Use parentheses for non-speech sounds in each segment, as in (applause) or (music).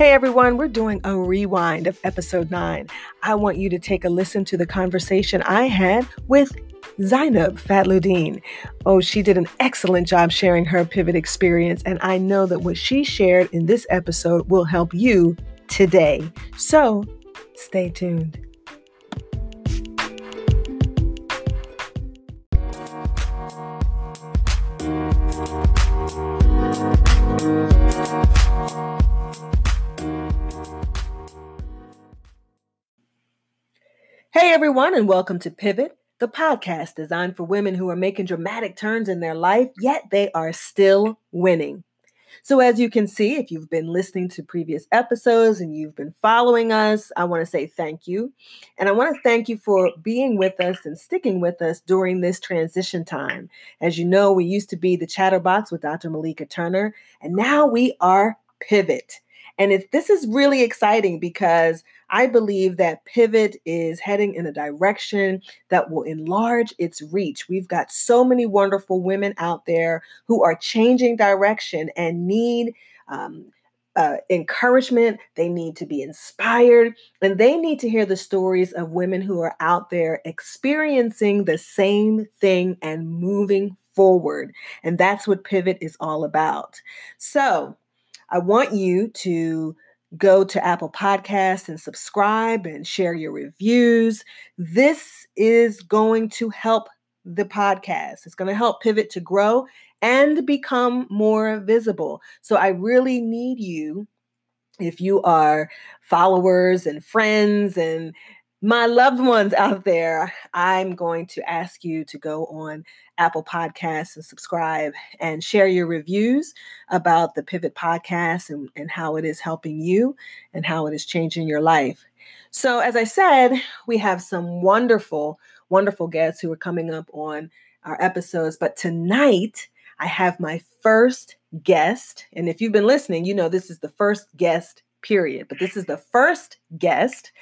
Hey everyone, we're doing a rewind of episode 9. I want you to take a listen to the conversation I had with Zainab Fadloudine. Oh, she did an excellent job sharing her pivot experience, and I know that what she shared in this episode will help you today. So stay tuned. Everyone, and welcome to Pivot, the podcast designed for women who are making dramatic turns in their life, yet they are still winning. So, as you can see, if you've been listening to previous episodes and you've been following us, I want to say thank you. And I want to thank you for being with us and sticking with us during this transition time. As you know, we used to be the Chatterbox with Dr. Malika Turner, and now we are Pivot. And this is really exciting because I believe that Pivot is heading in a direction that will enlarge its reach. We've got so many wonderful women out there who are changing direction and need. Um, uh, encouragement, they need to be inspired, and they need to hear the stories of women who are out there experiencing the same thing and moving forward. And that's what Pivot is all about. So, I want you to go to Apple Podcasts and subscribe and share your reviews. This is going to help the podcast. It's going to help Pivot to grow and become more visible. So I really need you if you are followers and friends and my loved ones out there, I'm going to ask you to go on Apple Podcasts and subscribe and share your reviews about the Pivot Podcast and, and how it is helping you and how it is changing your life. So, as I said, we have some wonderful, wonderful guests who are coming up on our episodes. But tonight, I have my first guest. And if you've been listening, you know this is the first guest, period. But this is the first guest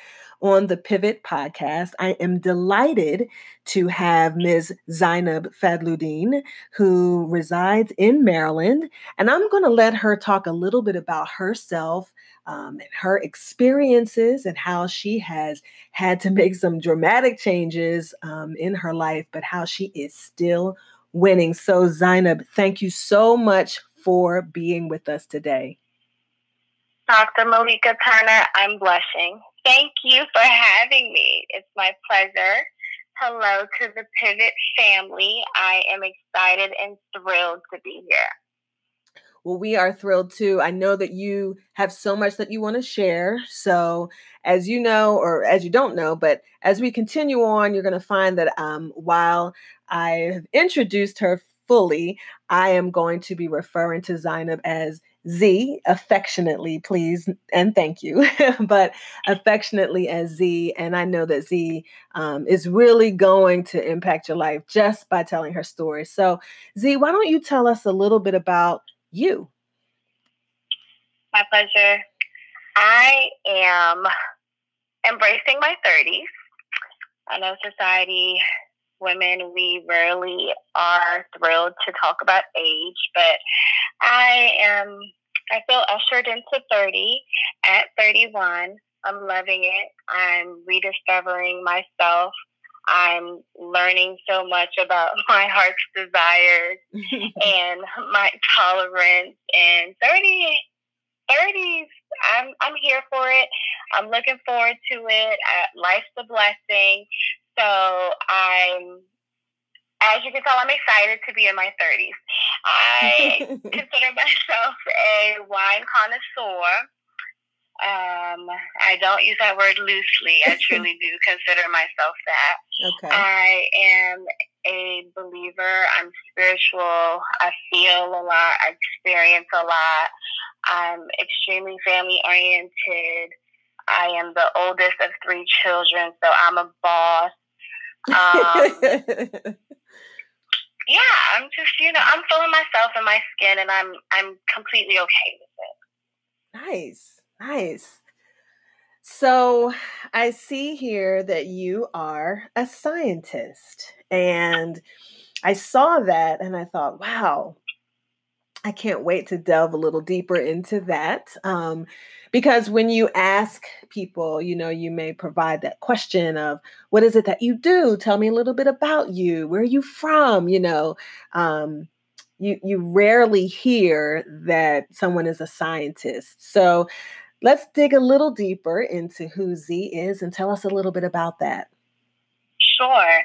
on the Pivot podcast. I am delighted to have Ms. Zainab Fadloudine, who resides in Maryland. And I'm going to let her talk a little bit about herself. Um, and her experiences and how she has had to (laughs) make some dramatic changes um, in her life, but how she is still winning. So, Zainab, thank you so much for being with us today. Dr. Malika Turner, I'm blushing. Thank you for having me. It's my pleasure. Hello to the Pivot family. I am excited and thrilled to be here. Well, we are thrilled too. I know that you have so much that you want to share. So, as you know, or as you don't know, but as we continue on, you're going to find that um, while I have introduced her fully, I am going to be referring to Zainab as Z affectionately, please, and thank you, (laughs) but affectionately as Z. And I know that Z um, is really going to impact your life just by telling her story. So, Z, why don't you tell us a little bit about you? My pleasure. I am embracing my 30s. I know society, women, we rarely are thrilled to talk about age, but I am I feel ushered into 30 at 31. I'm loving it. I'm rediscovering myself. I'm learning so much about (laughs) my heart's desires (laughs) and my tolerance. And 30, 30s, I'm, I'm here for it. I'm looking forward to it. Uh, life's a blessing. So I'm as you can tell, I'm excited to be in my 30s. I (laughs) consider myself a wine connoisseur. Um, I don't use that word loosely. I (laughs) truly do consider myself that. Okay. I am a believer. I'm spiritual. I feel a lot. I experience a lot. I'm extremely family oriented. I am the oldest of three children, so I'm a boss. (laughs) Um, yeah, I'm just you know I'm feeling myself in my skin, and I'm I'm completely okay with it. Nice, nice. So I see here that you are a scientist, and I saw that, and I thought, wow. I can't wait to delve a little deeper into that. Um, because when you ask people, you know, you may provide that question of, what is it that you do? Tell me a little bit about you. Where are you from? You know, um, you, you rarely hear that someone is a scientist. So let's dig a little deeper into who Z is and tell us a little bit about that. Sure.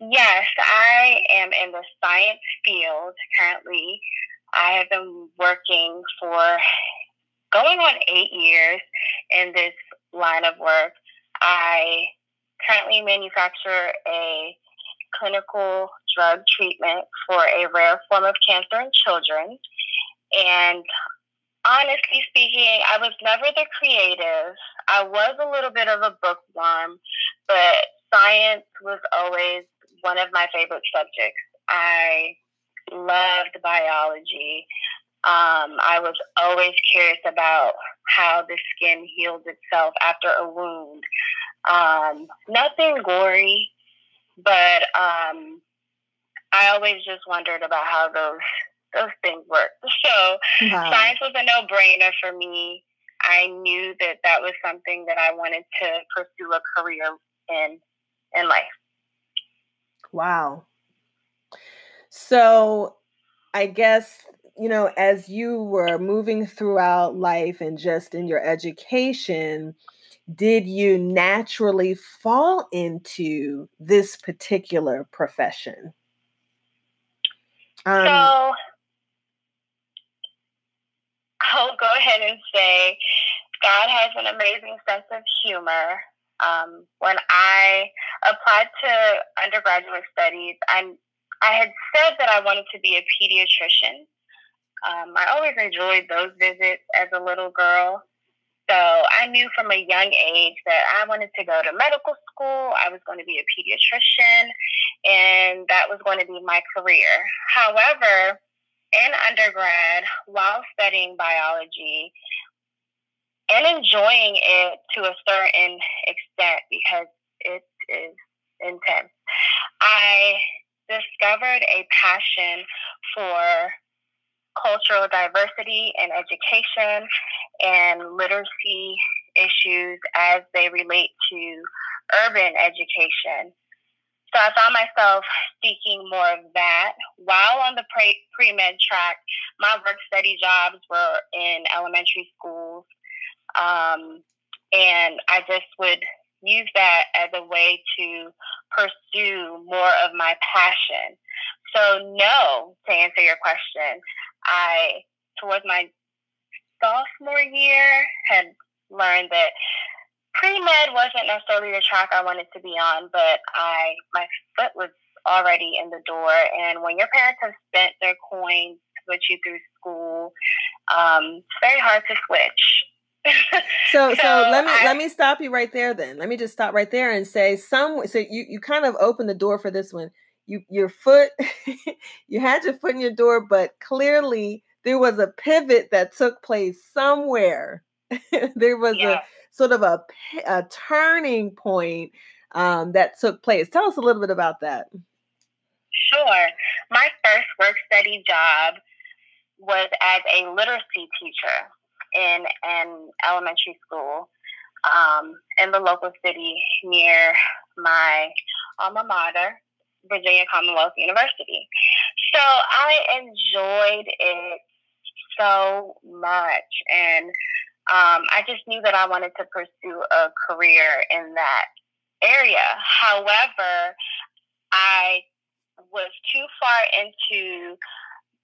Yes, I am in the science field currently. I have been working for going on eight years in this line of work. I currently manufacture a clinical drug treatment for a rare form of cancer in children. And honestly speaking, I was never the creative. I was a little bit of a bookworm, but science was always one of my favorite subjects. I loved biology. Um, I was always curious about how the skin heals itself after a wound. Um, nothing gory, but um, I always just wondered about how those those things work. (laughs) So wow. science was a no brainer for me. I knew that that was something that I wanted to pursue a career in in life. Wow. So I guess you know, as you were moving throughout life and just in your education, did you naturally fall into this particular profession? Um, so I'll go ahead and say God has an amazing sense of humor. Um, when I applied to undergraduate studies, I I had said that I wanted to be a pediatrician. Um, I always enjoyed those visits as a little girl. So I knew from a young age that I wanted to go to medical school. I was going to be a pediatrician, and that was going to be my career. However, in undergrad, while studying biology and enjoying it to a certain extent because it is intense, I discovered a passion for cultural diversity in education and literacy issues as they relate to urban education. So I found myself seeking more of that. While on the pre med track, my work study jobs were in elementary schools. Um, and I just would use that as a way to pursue more of my passion. So, no, to answer your question, I, towards my sophomore year, had learned that pre med wasn't necessarily the track I wanted to be on, but I my foot was already in the door. And when your parents have spent their coins to put you through school, um, it's very hard to switch. (laughs) so, so, so let me I, let me stop you right there. Then let me just stop right there and say some. So you you kind of opened the door for this one you your foot (laughs) you had your foot in your door but clearly there was a pivot that took place somewhere. (laughs) There was yeah. a sort of a, a turning point um, that took place. Tell us a little bit about that. Sure. My first work study job was as a literacy teacher in an elementary school um, in the local city near my alma mater Virginia Commonwealth University. So I enjoyed it so much. And um, I just knew that I wanted to pursue a career in that area. However, I was too far into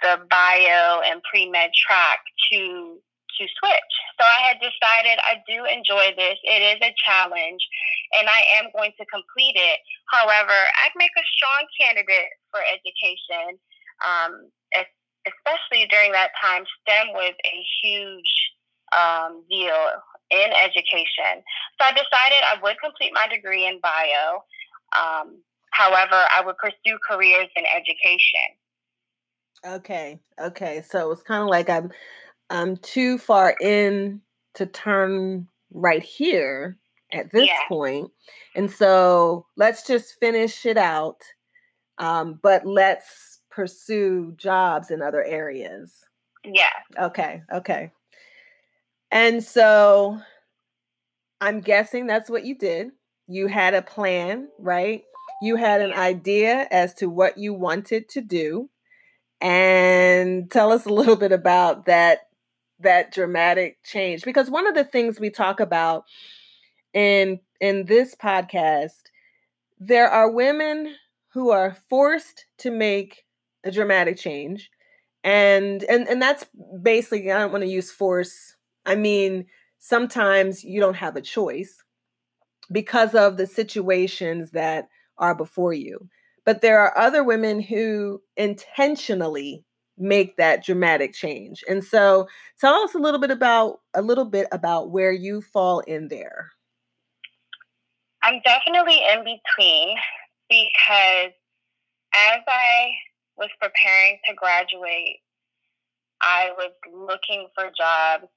the bio and pre med track to to switch. So I had decided I do enjoy this. It is a challenge and I am going to complete it. However, I'd make a strong candidate for education, um, especially during that time. STEM was a huge um, deal in education. So I decided I would complete my degree in bio. Um, however, I would pursue careers in education. Okay. Okay. So it's kind of like I'm I'm too far in to turn right here at this yeah. point. And so let's just finish it out. Um, but let's pursue jobs in other areas. Yeah. Okay. Okay. And so I'm guessing that's what you did. You had a plan, right? You had an idea as to what you wanted to do. And tell us a little bit about that that dramatic change because one of the things we talk about in in this podcast there are women who are forced to make a dramatic change and and and that's basically i don't want to use force i mean sometimes you don't have a choice because of the situations that are before you. But there are other women who intentionally make that dramatic change and so tell us a little bit about a little bit about where you fall in there. I'm definitely in between because as i was preparing to graduate, I was looking for jobs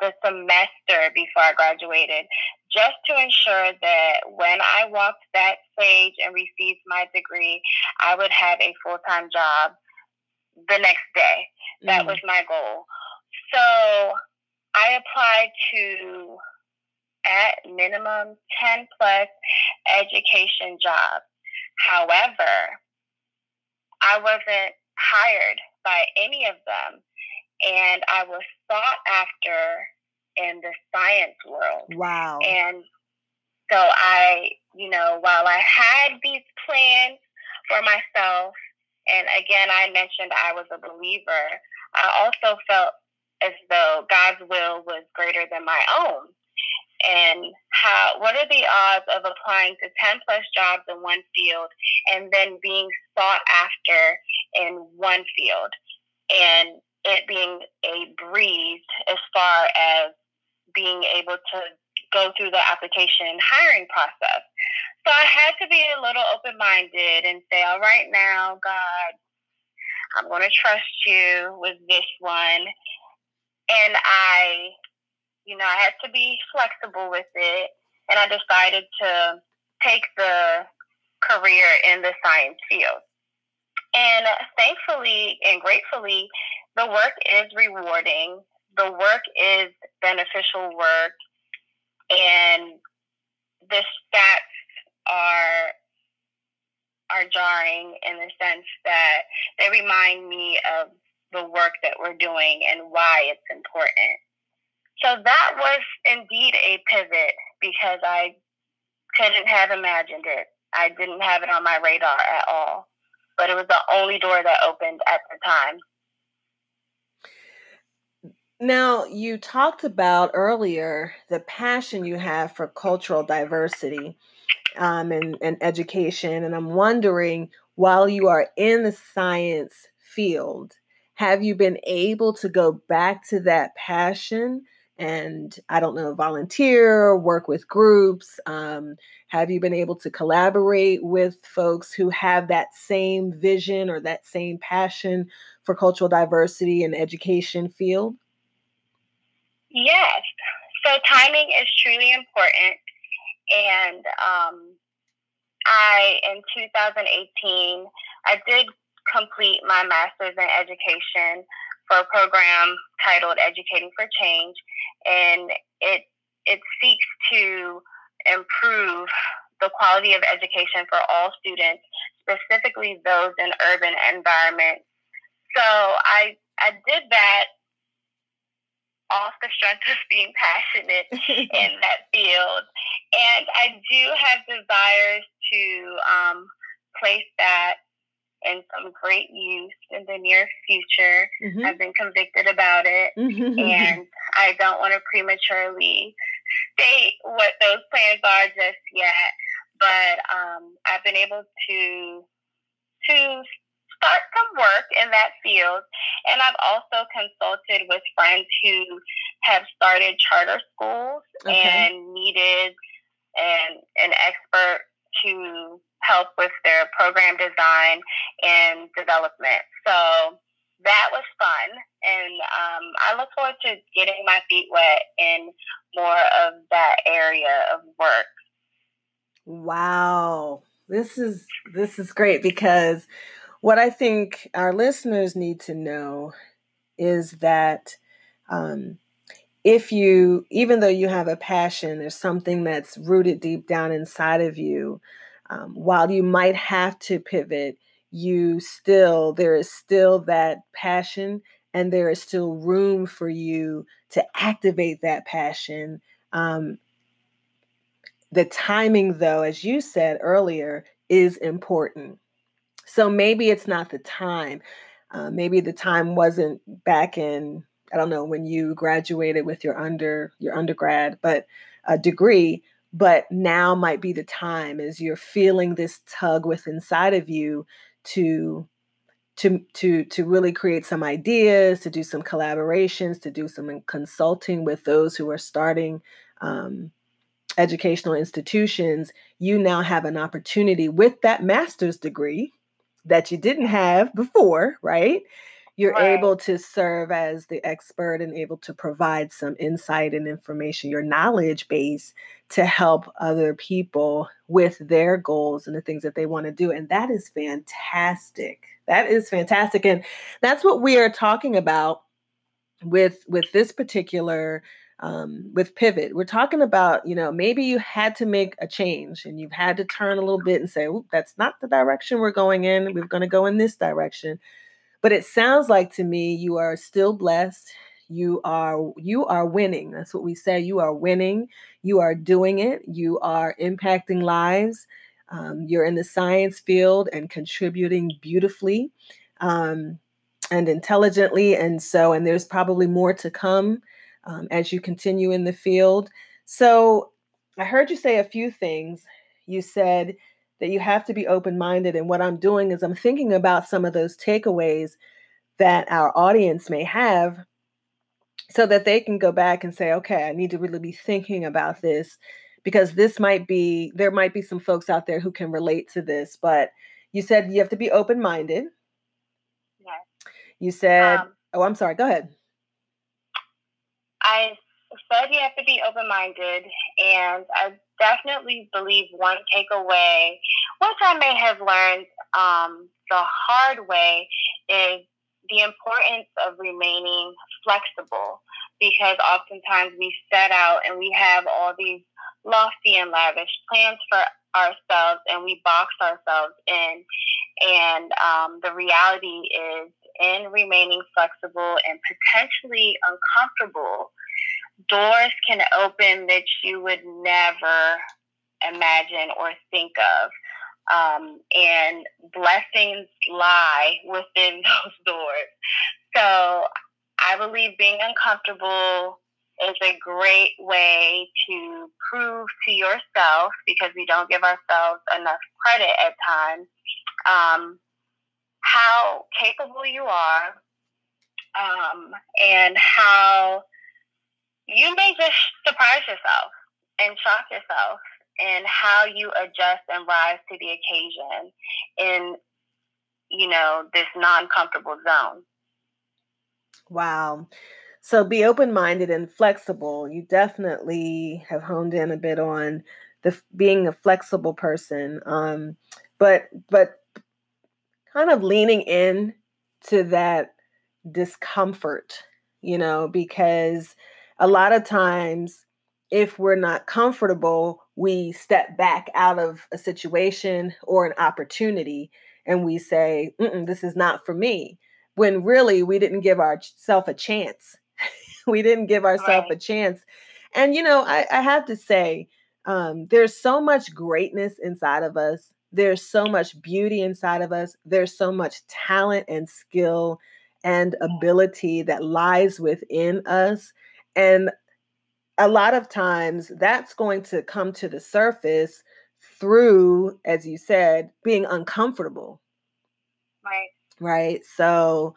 the semester before I graduated just to ensure that when I walked that stage and received my degree, I would have a full time job the next day. That mm was my goal. So I applied to, at minimum, 10 plus education jobs. However, I wasn't hired by any of them. And I was sought after in the science world. Wow. And so I, you know, while I had these plans for myself, and again, I mentioned I was a believer, I also felt as though God's will was greater than my own. And how what are the odds of applying to 10 plus jobs in one field and then being sought after in one field? And it being a breeze as far as being able to go through the application hiring process so i had to be a little open-minded and say all right now god i'm going to trust you with this one and i you know, I had to be flexible with it. And I decided to take the career in the science field. And thankfully and gratefully, the work is rewarding. The work is beneficial work. And the stats are are jarring in the sense that they remind me of the work that we're doing and why it's important. So that was indeed a pivot because I couldn't have imagined it. I didn't have it on my radar at all. But it was the only door that opened at the time. Now, you talked about earlier the passion you have for cultural diversity um, and, and education. And I'm wondering, while you are in the science field, have you been able to go back to that passion and I don't know, volunteer, work with groups? Um, have you been able to collaborate with folks who have that same vision or that same passion for cultural diversity and education field? Yes. So timing is truly important. And um, I, in 2018, I did complete my master's in education for a program titled Educating for Change, and it it seeks to improve the quality of education for all students, specifically those in urban environments. So I I did that off the strength of being passionate (laughs) in that field, and I do have desires to um, place that in some great use in the near future. Mm-hmm. I've been convicted about it, mm-hmm. and I don't want to prematurely state what those plans are just yet. But um, I've been able to to start some work in that field, and I've also consulted with friends who have started charter schools okay. and needed an an expert to help with their program design and development. So that was fun. And um, I look forward to getting my feet wet in more of that area of work. Wow. This is this is great because what I think our listeners need to know is that um, if you, even though you have a passion, there's something that's rooted deep down inside of you, um, while you might have to pivot, you still, there is still that passion and there is still room for you to activate that passion. Um, the timing, though, as you said earlier, is important. So maybe it's not the time. Uh, maybe the time wasn't back in I don't know when you graduated with your under your undergrad, but a degree. But now might be the time as you're feeling this tug with inside of you to to to to really create some ideas, to do some collaborations, to do some consulting with those who are starting um, educational institutions. You now have an opportunity with that master's degree that you didn't have before, right? You're right. able to serve as the expert and able to provide some insight and information, your knowledge base to help other people with their goals and the things that they want to do. And that is fantastic. That is fantastic. And that's what we are talking about with with this particular um, with pivot we're talking about you know maybe you had to make a change and you've had to turn a little bit and say that's not the direction we're going in. We're going to go in this direction. But it sounds like to me you are still blessed. You are you are winning. That's what we say. You are winning. You are doing it. You are impacting lives. Um, you're in the science field and contributing beautifully um, and intelligently and so and there's probably more to come um, as you continue in the field. So I heard you say a few things. You said that you have to be open minded. And what I'm doing is I'm thinking about some of those takeaways that our audience may have so that they can go back and say, okay, I need to really be thinking about this because this might be, there might be some folks out there who can relate to this. But you said you have to be open minded. Yes. You said, um, oh, I'm sorry, go ahead. I said you have to be open minded, and I definitely believe one takeaway, which I may have learned um, the hard way, is the importance of remaining flexible because oftentimes we set out and we have all these lofty and lavish plans for ourselves and we box ourselves in. And um, the reality is, in remaining flexible and potentially uncomfortable, doors can open that you would never imagine or think of. Um, and blessings lie within (laughs) those doors. So I believe being uncomfortable is a great way to prove to yourself, because we don't give ourselves enough credit at times, um, how capable you are um, and how you may just surprise yourself and shock yourself in how you adjust and rise to the occasion in you know this non-comfortable zone. Wow. So be open-minded and flexible. You definitely have honed in a bit on the being a flexible person um but but kind of leaning in to that discomfort you know because a lot of times if we're not comfortable, we step back out of a situation or an opportunity and we say, this is not for me. When really we didn't give ourselves a chance. (laughs) we didn't give ourselves right. a chance. And, you know, I, I have to say, um, there's so much greatness inside of us. There's so much beauty inside of us. There's so much talent and skill and ability that lies within us and a lot of times that's going to come to the surface through, as you said, being uncomfortable. Right. Right. So,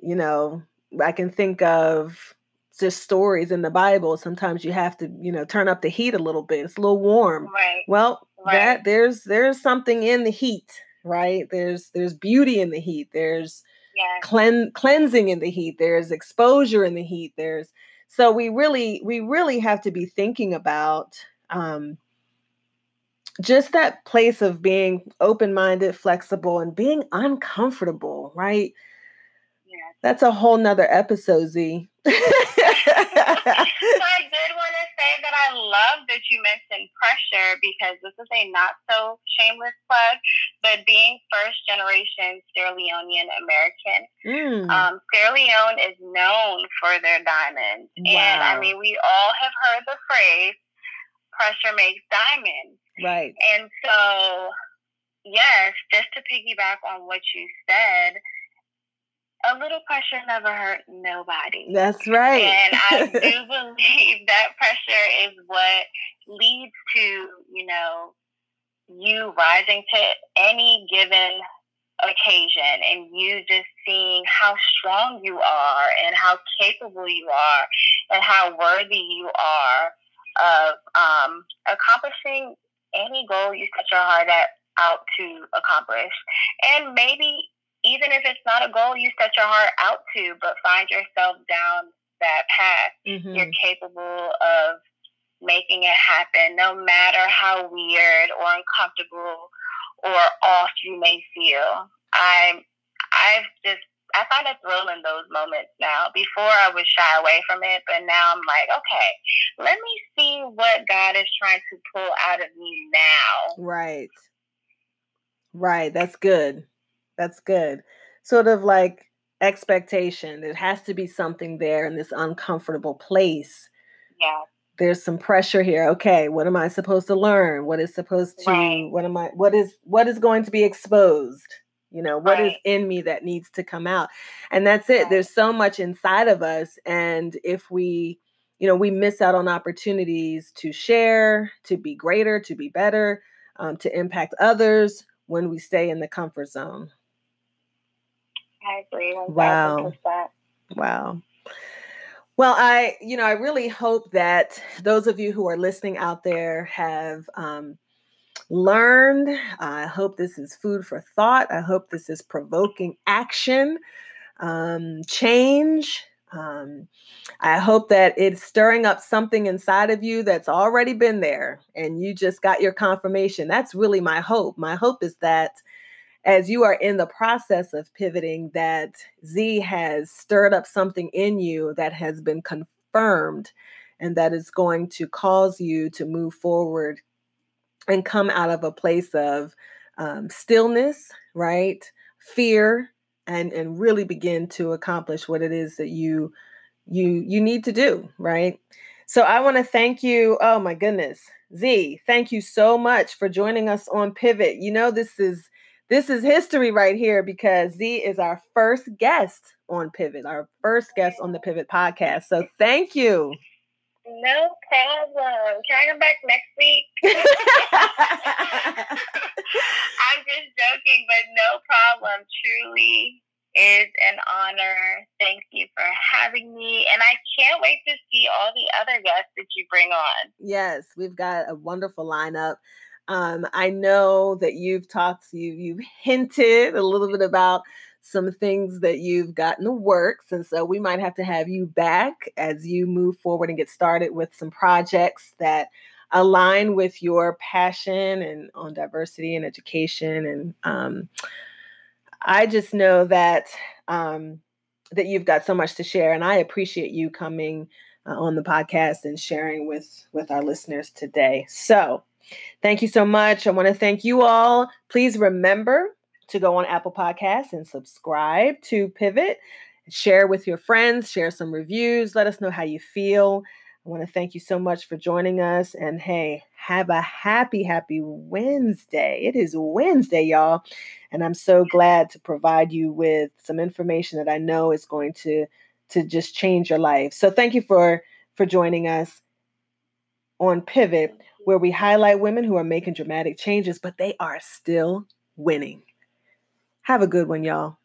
you know, I can think of just stories in the Bible. Sometimes you have to, you know, turn up the heat a little bit. It's a little warm. Right. Well, right. that there's there's something in the heat, right? There's there's beauty in the heat. There's yeah. clean, cleansing in the heat. There's exposure in the heat. There's so we really we really have to be thinking about um, just that place of being open minded, flexible, and being uncomfortable, right? Yeah. That's a whole nother episode, Z. (laughs) so I did want to say that I love that you mentioned because this is a not so shameless plug, but being first generation Sierra Leonean American, mm. um, Sierra Leone is known for their diamonds. Wow. And I mean, we all have heard the phrase, pressure makes diamonds. Right. And so, yes, just to piggyback on what you said, a little pressure never hurt nobody. That's right. And I do (laughs) believe that pressure is what leads to, you know, you rising to any given occasion and you just seeing how strong you are and how capable you are and how worthy you are of um, accomplishing any goal you set your heart at, out to accomplish. And maybe even if it's not a goal you set your heart out to, but find yourself down that path, mm-hmm. you're capable of making it happen, no matter how weird or uncomfortable or off you may feel. I'm I've just I find a thrill in those moments now. Before I would shy away from it, but now I'm like, okay, let me see what God is trying to pull out of me now. Right. Right. That's good. That's good. Sort of like expectation. There has to be something there in this uncomfortable place. Yeah. There's some pressure here. Okay, what am I supposed to learn? What is supposed to right. what am I what is what is going to be exposed? You know, what right. is in me that needs to come out? And that's it. Right. There's so much inside of us. And if we, you know, we miss out on opportunities to share, to be greater, to be better, um, to impact others when we stay in the comfort zone. I agree. 100%. Wow. Wow. Well, I, you know, I really hope that those of you who are listening out there have um, learned. I hope this is food for thought. I hope this is provoking action, um, change. Um, I hope that it's stirring up something inside of you that's already been there and you just got your confirmation. That's really my hope. My hope is that as you are in the process of pivoting, that Z has stirred up something in you that has been confirmed and that is going to cause you to move forward and come out of a place of um, stillness, right? Fear, and and really begin to accomplish what it is that you you you need to do, right? So I want to thank you. Oh my goodness, Z, thank you so much for joining us on Pivot. You know this is this is history right here because Z is our first guest on Pivot, our first guest on the Pivot podcast. So thank you. No problem. Can I come back next week? (laughs) (laughs) I'm just joking, but no problem. Truly is an honor. Thank you for having me. And I can't wait to see all the other guests that you bring on. Yes, we've got a wonderful lineup. Um, I know that you've talked, you you've hinted a little bit about some things that you've got in the works. And so we might have to have you back as you move forward and get started with some projects that align with your passion and on diversity and education. And um, I just know that um, that you've got so much to share, and I appreciate you coming uh, on the podcast and sharing with with our listeners today. So. Thank you so much. I want to thank you all. Please remember to go on Apple Podcasts and subscribe to Pivot. Share with your friends, share some reviews, let us know how you feel. I want to thank you so much for joining us. And hey, have a happy, happy Wednesday. It is Wednesday, y'all. And I'm so glad to provide you with some information that I know is going to, to just change your life. So thank you for, for joining us on Pivot, where we highlight women who are making dramatic changes, but they are still winning. Have a good one, y'all.